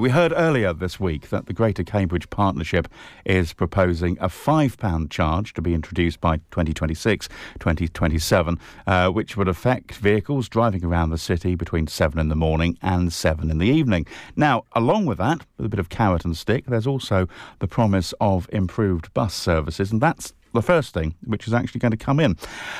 We heard earlier this week that the Greater Cambridge Partnership is proposing a £5 charge to be introduced by 2026 2027, uh, which would affect vehicles driving around the city between 7 in the morning and 7 in the evening. Now, along with that, with a bit of carrot and stick, there's also the promise of improved bus services, and that's the first thing, which is actually going to come in.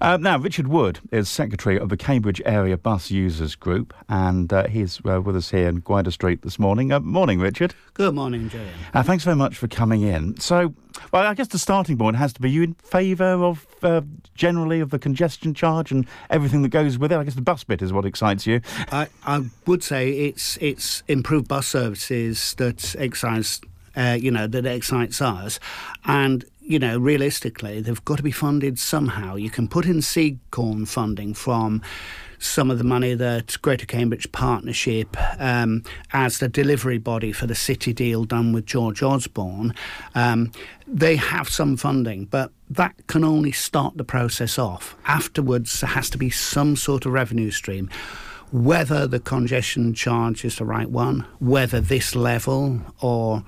Uh, now, Richard Wood is secretary of the Cambridge Area Bus Users Group, and uh, he's uh, with us here in Guider Street this morning. Uh, morning, Richard. Good morning, Julian. Uh, thanks very much for coming in. So, well, I guess the starting point has to be you in favour of uh, generally of the congestion charge and everything that goes with it. I guess the bus bit is what excites you. I, I would say it's it's improved bus services that excites uh, you know that excites us, and you know, realistically, they've got to be funded somehow. You can put in seed corn funding from some of the money that Greater Cambridge Partnership, um, as the delivery body for the city deal done with George Osborne, um, they have some funding, but that can only start the process off. Afterwards, there has to be some sort of revenue stream whether the congestion charge is the right one, whether this level or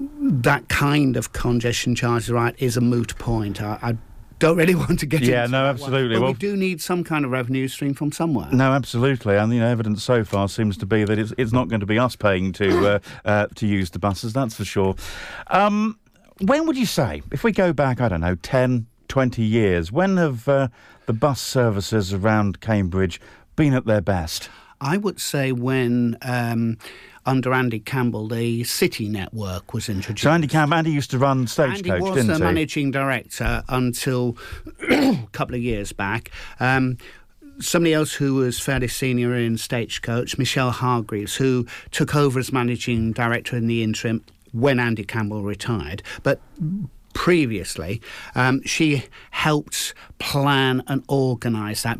that kind of congestion charge right is a moot point. I, I don't really want to get yeah, into no, absolutely. But well, we do need some kind of revenue stream from somewhere. No, absolutely. And you know, evidence so far seems to be that it's, it's not going to be us paying to uh, uh, to use the buses. That's for sure. Um, when would you say, if we go back, I don't know, 10, 20 years, when have uh, the bus services around Cambridge been at their best? I would say when um, under Andy Campbell, the City Network was introduced. So Andy Campbell, Andy used to run Stagecoach, Andy was the he? managing director until a couple of years back. Um, somebody else who was fairly senior in Stagecoach, Michelle Hargreaves, who took over as managing director in the interim when Andy Campbell retired. But previously, um, she helped plan and organise that.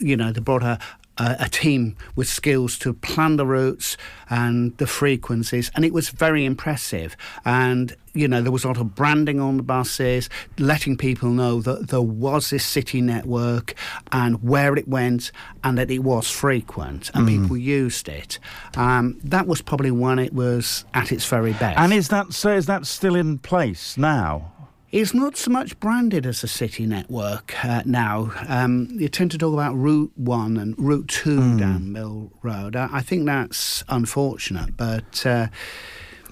You know, they brought her a, a, team with skills to plan the routes and the frequencies, and it was very impressive. And you know, there was a lot of branding on the buses, letting people know that there was this city network and where it went, and that it was frequent and mm. people used it. Um, that was probably when it was at its very best. And is that so? Is that still in place now? It's not so much branded as a city network uh, now. Um, you tend to talk about Route 1 and Route 2 mm. down Mill Road. I, I, think that's unfortunate, but. Uh,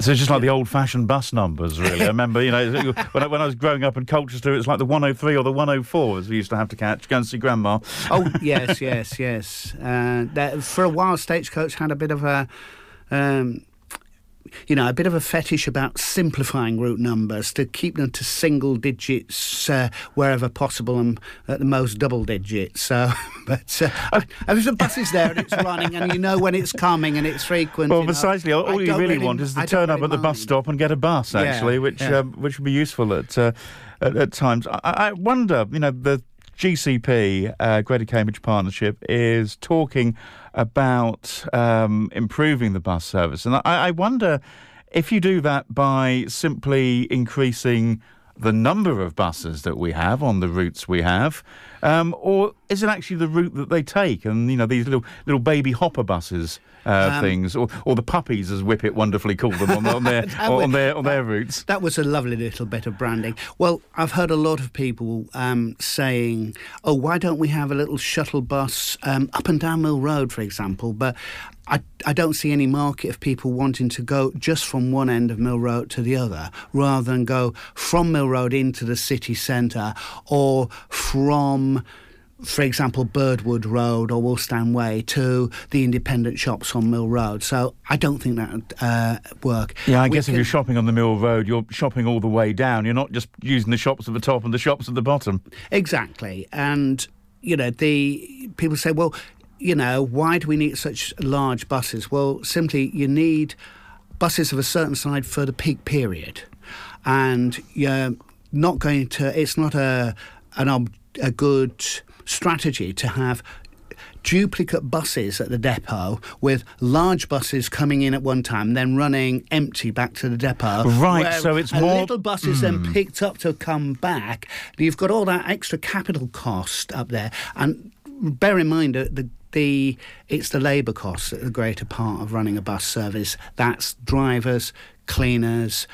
so it's just like the old-fashioned bus numbers, really. I remember, you know, when I, when I was growing up in Colchester, it was like the 103 or the 104 as we used to have to catch, go and see Grandma. oh, yes, yes, yes. Uh, that, for a while, Stagecoach had a bit of a... Um, you know, a bit of a fetish about simplifying route numbers to keep them to single digits uh, wherever possible and at the most double digits. So, but uh, if the bus is there and it's running and you know when it's coming and it's frequent. Well, precisely. Know, all, you really, really, want is to turn up at the bus stop and get a bus, actually, yeah, which yeah. Um, which would be useful at, uh, at, at times. I, I wonder, you know, the GCP, uh, Greater Cambridge Partnership, is talking about um, improving the bus service. And I, I wonder if you do that by simply increasing the number of buses that we have on the routes we have, um, or is it actually the route that they take? And you know these little little baby hopper buses uh, um, things, or, or the puppies, as Whippet wonderfully called them on, on their on their on their routes. That was a lovely little bit of branding. Well, I've heard a lot of people um, saying, "Oh, why don't we have a little shuttle bus um, up and down Mill Road, for example?" But I, I don't see any market of people wanting to go just from one end of Mill Road to the other, rather than go from Mill Road into the city centre or from for example, Birdwood Road or Wulfstan Way to the independent shops on Mill Road. So I don't think that would uh, work. Yeah, I we guess can... if you're shopping on the Mill Road, you're shopping all the way down. You're not just using the shops at the top and the shops at the bottom. Exactly. And, you know, the people say, well, you know, why do we need such large buses? Well, simply you need buses of a certain size for the peak period. And you're not going to, it's not a, an ob, a good strategy to have duplicate buses at the depot with large buses coming in at one time, then running empty back to the depot. Right, so it's more. Little buses mm. then hmm. picked up to come back. You've got all that extra capital cost up there, and bear in mind that the the it's the labour costs that are the greater part of running a bus service. That's drivers, cleaners,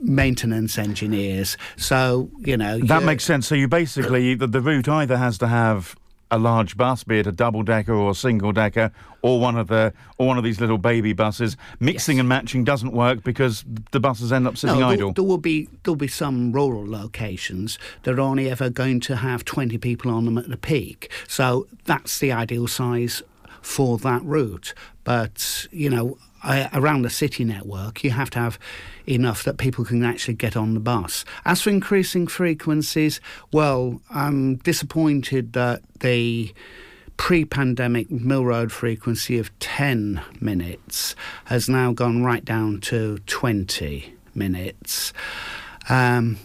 maintenance engineers. So you know that makes sense. So you basically the, the route either has to have a large bus, be it a double decker or a single decker, or one of the or one of these little baby buses. Mixing yes. and matching doesn't work because the buses end up sitting no, idle. There, will be there will be some rural locations that are only ever going to have twenty people on them at the peak. So that's the ideal size for that route. But you know, around the city network, you have to have enough that people can actually get on the bus. As for increasing frequencies, well, I'm disappointed that the pre pandemic Mill Road frequency of 10 minutes has now gone right down to 20 minutes. Um,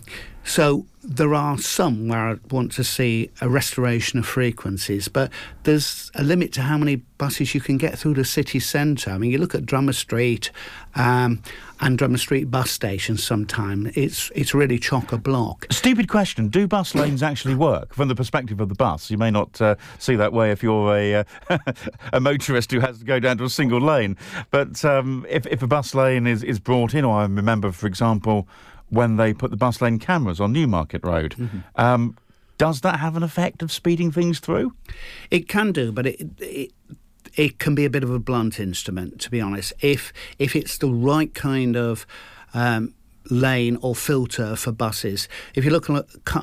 so there are some where I want to see a restoration of frequencies, but there's a limit to how many buses you can get through the city centre. I mean, you look at Drummer Street um, and Drummer Street bus station. Sometimes it's it's really chock a block. Stupid question: Do bus lanes actually work from the perspective of the bus? You may not uh, see that way if you're a uh, a motorist who has to go down to a single lane. But um, if if a bus lane is is brought in, or I remember, for example when they put the bus lane cameras on Newmarket Road. Mm-hmm. Um, does that have an effect of speeding things through? It can do, but it, it it can be a bit of a blunt instrument, to be honest. If if it's the right kind of um, lane or filter for buses. If you look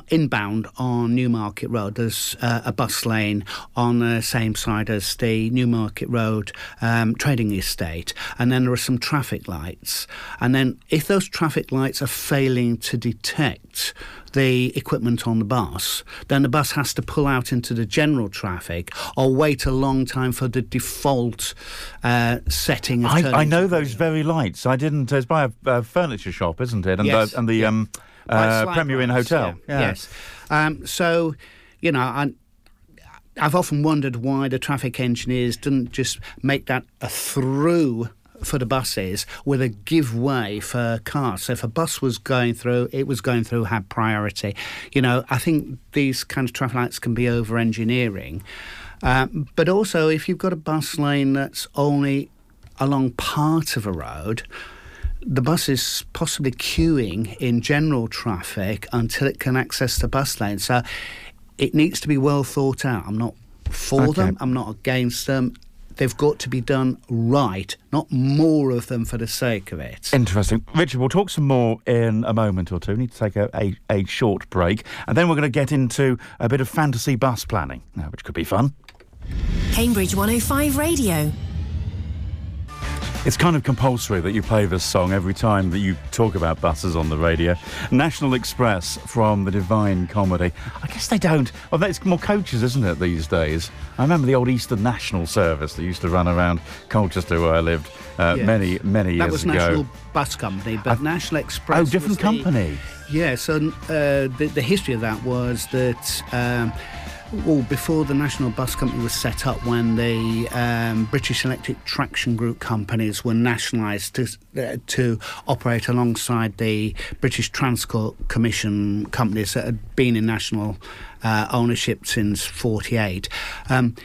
inbound on Newmarket Road, there's uh, a bus lane on the same side as the Newmarket Road um, trading estate, and then there are some traffic lights. And then if those traffic lights are failing to detect the equipment on the bus, then the bus has to pull out into the general traffic or wait a long time for the default uh, setting. I, I, know those very lights. I didn't. It's by a, a furniture shop, isn't it? And yes. the, and the yeah. um, uh, Premier Inn Hotel. Yeah. Yeah. Yes. Um, so, you know, I, I've often wondered why the traffic engineers didn't just make that a through for the buses with a give way for cars. So if a bus was going through, it was going through, had priority. You know, I think these kind of traffic lights can be over engineering. Um, but also, if you've got a bus lane that's only along part of a road, the bus is possibly queuing in general traffic until it can access the bus lane. So it needs to be well thought out. I'm not for okay. them, I'm not against them they've got to be done right, not more of them for the sake of it. Interesting. Richard, we'll talk some more in a moment or two. We need to take a, a, a short break, and then we're going to get into a bit of fantasy bus planning, uh, which could be fun. Cambridge 105 Radio. It's kind of compulsory that you play this song every time that you talk about buses on the radio. National Express from the Divine Comedy. I guess they don't. Well, it's more coaches, isn't it, these days? I remember the old Eastern National Service that used to run around Colchester where I lived uh, yes. many, many years ago. That was ago. National Bus Company, but National Express. Oh, different company. The, yeah, so uh, the, the, history of that was that. Um, well, before the National Bus Company was set up, when the um, British Electric Traction Group companies were nationalised to, uh, to operate alongside the British Transport Commission companies that had been in national uh, ownership since 48. Um,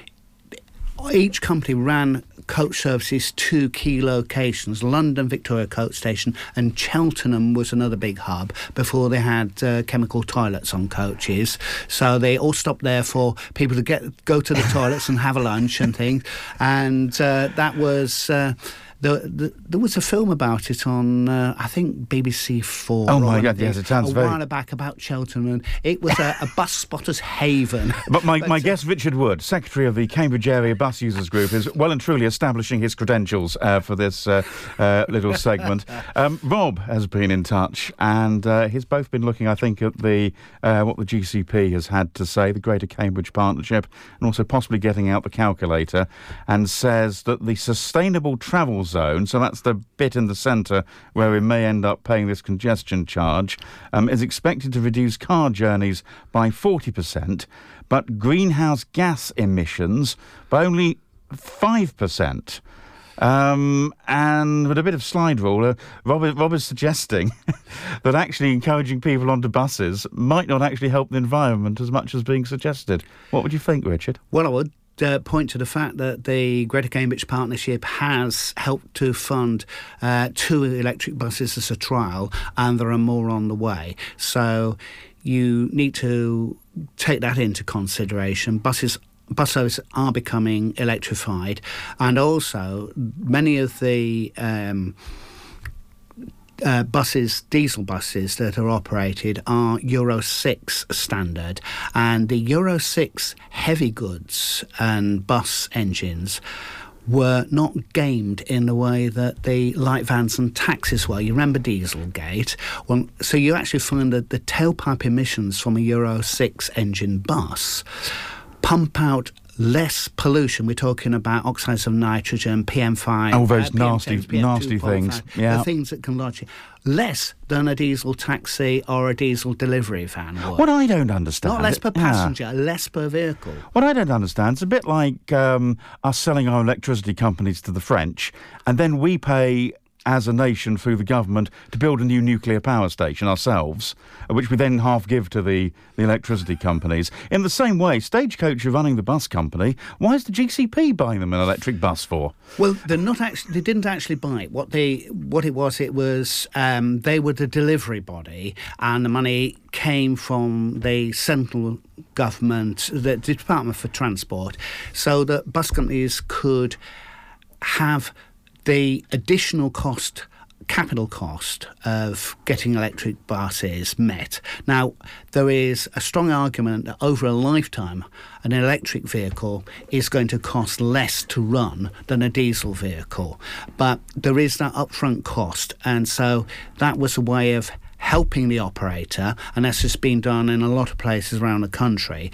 each company ran coach services to key locations London Victoria Coach Station and Cheltenham was another big hub before they had uh, chemical toilets on coaches. So they all stopped there for people to get go to the toilets and have a lunch and things. And uh, that was. Uh, there, there, was a film about it on, uh, I think, BBC Four. Oh my God! Yes, it sounds a very. A while back about Cheltenham. It was a, a bus spotter's haven. But my, but, my uh, guest, Richard Wood, secretary of the Cambridge Area Bus Users Group, is well and truly establishing his credentials uh, for this uh, uh, little segment. Um, Rob has been in touch, and uh, he's both been looking, I think, at the what the GCP has had to say, the Greater Cambridge Partnership, and also possibly getting out the calculator, and says that the sustainable travel zone, so that's the bit in the centre where we may end up paying this congestion charge, um, is expected to reduce car journeys by 40%, but greenhouse gas emissions by only 5%. Um, and with a bit of slide rule, uh, Rob, Rob is suggesting that actually encouraging people onto buses might not actually help the environment as much as being suggested. What would you think, Richard? Well, I would uh, point to the fact that the Greater Cambridge Partnership has helped to fund uh, two electric buses as a trial, and there are more on the way. So you need to take that into consideration. Buses bus services are becoming electrified, and also many of the um, uh, buses, diesel buses that are operated are Euro 6 standard, and the Euro 6 heavy goods and bus engines were not gamed in the way that the light vans and taxis were. You remember Dieselgate? Well, so you actually find that the tailpipe emissions from a Euro 6 engine bus pump out less pollution. We're talking about oxides of nitrogen, PM5, all those uh, nasty, PM10, nasty things. Yeah, the things that can lodge less than a diesel taxi or a diesel delivery van. Would. What I don't understand, not less per passenger, yeah. less per vehicle. What I don't understand, it's a bit like um, us selling our electricity companies to the French, and then we pay as a nation through the government to build a new nuclear power station ourselves, which we then half give to the, the electricity companies. In the same way, Stagecoach are running the bus company. Why is the GCP buying them an electric bus for? Well, they're not actually. They didn't actually buy it. What they what it was, it was um, they were the delivery body, and the money came from the central government, the Department for Transport, so that bus companies could have the additional cost capital cost of getting electric buses met. Now, there is a strong argument that over a lifetime, an electric vehicle is going to cost less to run than a diesel vehicle. But there is that upfront cost, and so that was a way of helping the operator, and that's just been done in a lot of places around the country.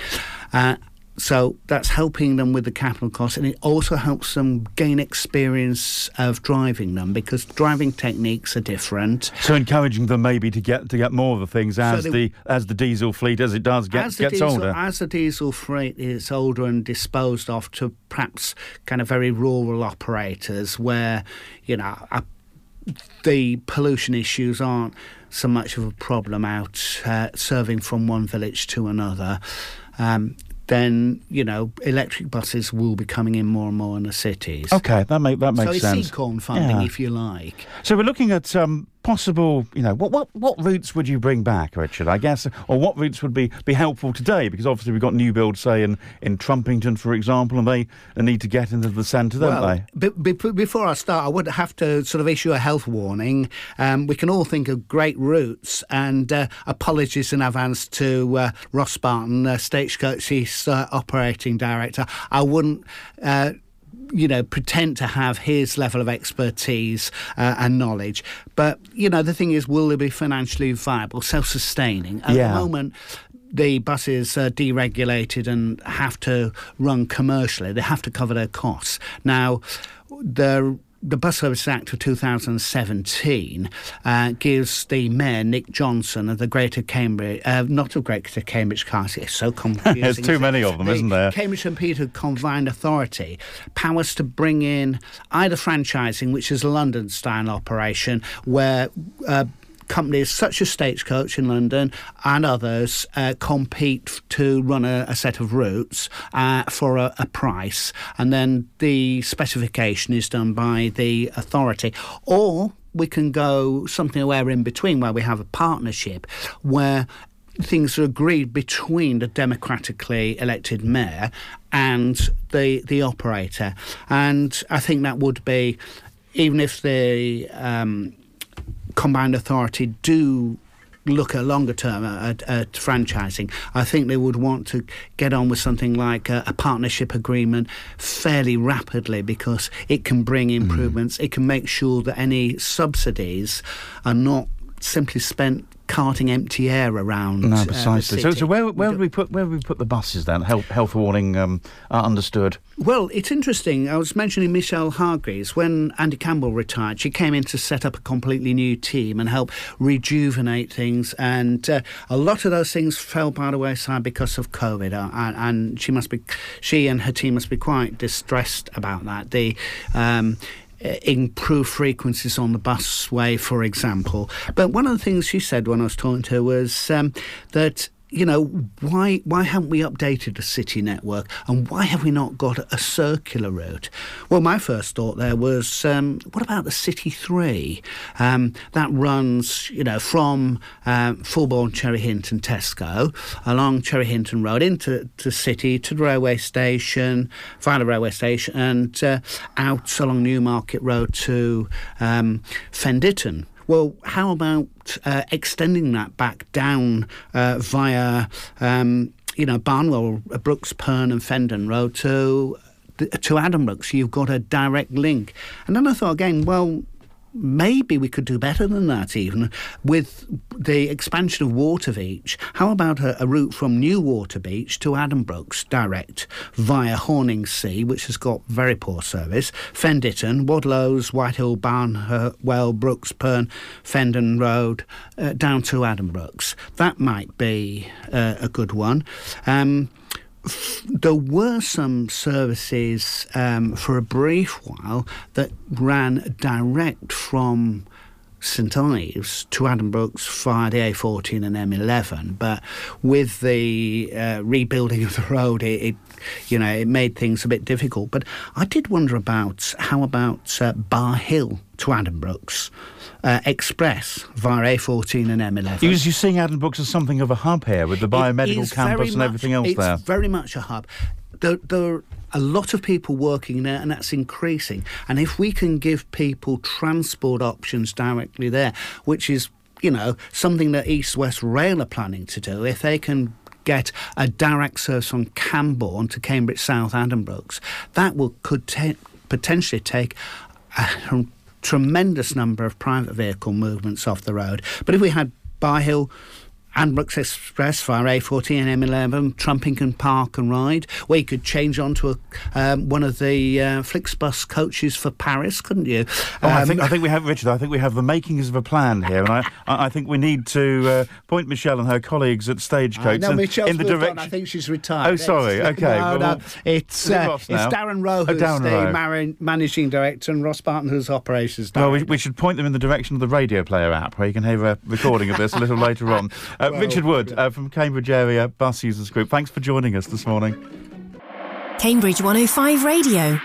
Uh, so that's helping them with the capital costs, and it also helps them gain experience of driving them because driving techniques are different. So encouraging them maybe to get to get more of the things as so the as the diesel fleet as it does get, gets diesel, older. As the diesel fleet is older and disposed of to perhaps kind of very rural operators where you know a, the pollution issues aren't so much of a problem out uh, serving from one village to another. Um, then you know electric buses will be coming in more and more in the cities. Okay, that make that makes so sense. So it's corn funding, yeah. if you like. So we're looking at um, possible, you know, what, what, what routes would you bring back, Richard, I guess, or what routes would be, be helpful today? Because obviously we've got new builds, say, in, in Trumpington, for example, and they, they need to get into the centre, don't well, they? B- b- before I start, I would have to sort of issue a health warning. Um, we can all think of great routes, and uh, apologies in advance to uh, Ross Barton, uh, Stagecoach's uh, operating director. I wouldn't uh, you know, pretend to have his level of expertise uh, and knowledge. But, you know, the thing is, will they be financially viable, self sustaining? At yeah. the moment, the buses are deregulated and have to run commercially. They have to cover their costs. Now, the the Bus Services Act of 2017 uh, gives the mayor, Nik Johnson, of the Greater Cambridge, uh, not of Greater Cambridge Castle, it's so confusing. There's too many of them, the isn't there? Cambridge and Peter Combined Authority, powers to bring in either franchising, which is a London style operation, where uh, companies such as Stagecoach in London and others uh, compete to run a, a set of routes uh, for a, a, price, and then the specification is done by the authority. Or we can go something where in between, where we have a partnership where things are agreed between the democratically elected mayor and the the operator, and I think that would be even if the um, combined authority do look at longer term at, at, franchising, I think they would want to get on with something like a, a partnership agreement fairly rapidly because it can bring mm. improvements. Mm. It can make sure that any subsidies are not simply spent carting empty air around. No, uh, precisely. Uh, so, so where, where would we put where would we put the buses then? Health, health warning um, uh, understood. Well, it's interesting. I was mentioning Michelle Hargreaves. When Andy Campbell retired, she came in to set up a completely new team and help rejuvenate things. And uh, a lot of those things fell by the wayside because of COVID. Uh, and, and, she must be, she and her team must be quite distressed about that. The um, improve frequencies on the busway, for example. But one of the things she said when I was talking to her was um, that you know, why why haven't we updated the city network, and why have we not got a circular route? Well, my first thought there was, um, what about the City Three um, that runs, you know, from um, Cherry Hinton, Tesco along Cherry Hinton Road into the city to the railway station, via the railway station, and uh, out along Newmarket Road to um, Fen Ditton. Well, how about uh, extending that back down uh, via, um, you know, Barnwell, Brooks, Perne, and Fendon Road to to Addenbrooke, you've got a direct link. And then I thought again, well, maybe we could do better than that even with the expansion of Waterbeach. How about a, a route from New Waterbeach to Addenbrooke's direct via Horningsea, which has got very poor service, Fenditton, Wadloes, Whitehill, Barnwell, Brooks, Perne, Fendon Road, uh, down to Addenbrooke's. That might be uh, a good one. Um, there were some services um, for a brief while that ran direct from St Ives to Addenbrooke's via the A14 and M11, but with the uh, rebuilding of the road, it, it, you know it made things a bit difficult. But I did wonder about how about uh, Bar Hill to Addenbrooke's uh, Express via A14 and M11. You're, you're seeing Addenbrooke's as something of a hub here with the biomedical campus and everything else it's there. It's very much a hub. There, there are a lot of people working there, and that's increasing. And if we can give people transport options directly there, which is you know something that East West Rail are planning to do, if they can get a direct service from Cambourne to Cambridge South Addenbrooke's, that will could ta- potentially take a tremendous number of private vehicle movements off the road. But if we had Bar Hill and Brooks Express via A14 and M11, Trumpington Park and Ride, where you could change onto a, um, one of the uh, Flixbus coaches for Paris, couldn't you? Oh, um, I think I think we have Richard. I think we have the makings of a plan here, and I I think we need to uh, point Michelle and her colleagues at Stagecoach no, in the direction. I think she's retired. Oh, sorry. Okay. No, well, no. It's uh, it's Darren Roe who's oh, the Rowe. managing director, and Ross Barton who's operations director. Well, we, we, should point them in the direction of the radio player app, where you can hear a recording of this a little later on. Uh, well, Richard Wood uh, from Cambridge Area Bus Users Group. Thanks for joining us this morning. Cambridge 105 Radio.